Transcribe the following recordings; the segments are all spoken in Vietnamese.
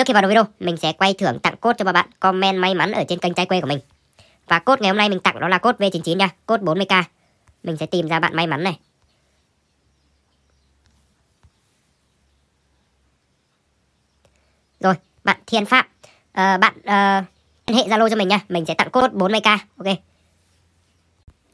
Trước khi vào đầu video, mình sẽ quay thưởng tặng cốt cho các bạn comment may mắn ở trên kênh trái quê của mình. Và cốt ngày hôm nay mình tặng đó là cốt V99 nha, cốt 40k. Mình sẽ tìm ra bạn may mắn này. Rồi, bạn Thiên Phạm. Ờ, bạn uh, liên hệ Zalo cho mình nha, mình sẽ tặng cốt 40k. Ok.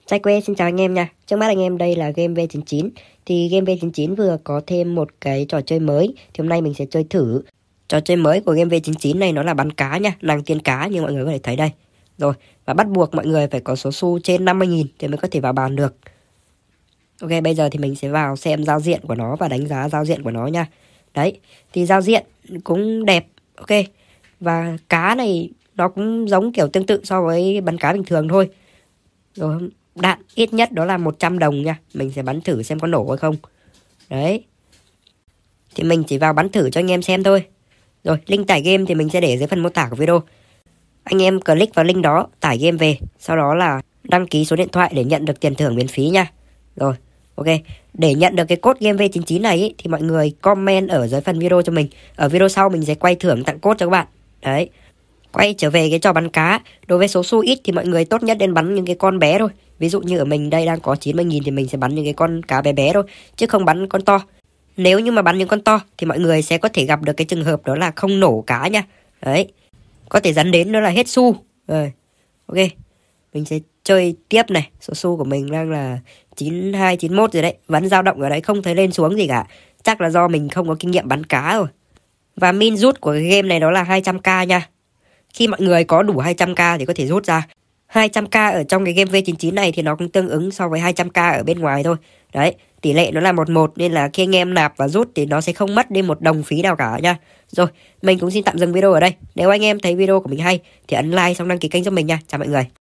Trái quê xin chào anh em nha. Trước mắt anh em đây là game V99. Thì game V99 vừa có thêm một cái trò chơi mới. Thì hôm nay mình sẽ chơi thử. Trò chơi mới của game V99 này nó là bắn cá nha, nàng tiên cá như mọi người có thể thấy đây. Rồi, và bắt buộc mọi người phải có số xu trên 50.000 thì mới có thể vào bàn được. Ok, bây giờ thì mình sẽ vào xem giao diện của nó và đánh giá giao diện của nó nha. Đấy, thì giao diện cũng đẹp, ok. Và cá này nó cũng giống kiểu tương tự so với bắn cá bình thường thôi. Rồi, đạn ít nhất đó là 100 đồng nha. Mình sẽ bắn thử xem có nổ hay không. Đấy. Thì mình chỉ vào bắn thử cho anh em xem thôi. Rồi, link tải game thì mình sẽ để dưới phần mô tả của video. Anh em click vào link đó, tải game về, sau đó là đăng ký số điện thoại để nhận được tiền thưởng miễn phí nha. Rồi, ok. Để nhận được cái code game V99 này ý, thì mọi người comment ở dưới phần video cho mình. Ở video sau mình sẽ quay thưởng tặng code cho các bạn. Đấy. Quay trở về cái trò bắn cá. Đối với số xu ít thì mọi người tốt nhất nên bắn những cái con bé thôi. Ví dụ như ở mình đây đang có 90.000 thì mình sẽ bắn những cái con cá bé bé thôi. Chứ không bắn con to. Nếu như mà bắn những con to thì mọi người sẽ có thể gặp được cái trường hợp đó là không nổ cá nha. Đấy. Có thể dẫn đến đó là hết xu. Rồi. Ok. Mình sẽ chơi tiếp này. Số xu của mình đang là 92, 91 rồi đấy. Vẫn dao động ở đấy không thấy lên xuống gì cả. Chắc là do mình không có kinh nghiệm bắn cá rồi. Và min rút của cái game này đó là 200k nha. Khi mọi người có đủ 200k thì có thể rút ra. 200k ở trong cái game V99 này thì nó cũng tương ứng so với 200k ở bên ngoài thôi. Đấy, tỷ lệ nó là 11 nên là khi anh em nạp và rút thì nó sẽ không mất đi một đồng phí nào cả nha. Rồi, mình cũng xin tạm dừng video ở đây. Nếu anh em thấy video của mình hay thì ấn like xong đăng ký kênh cho mình nha. Chào mọi người.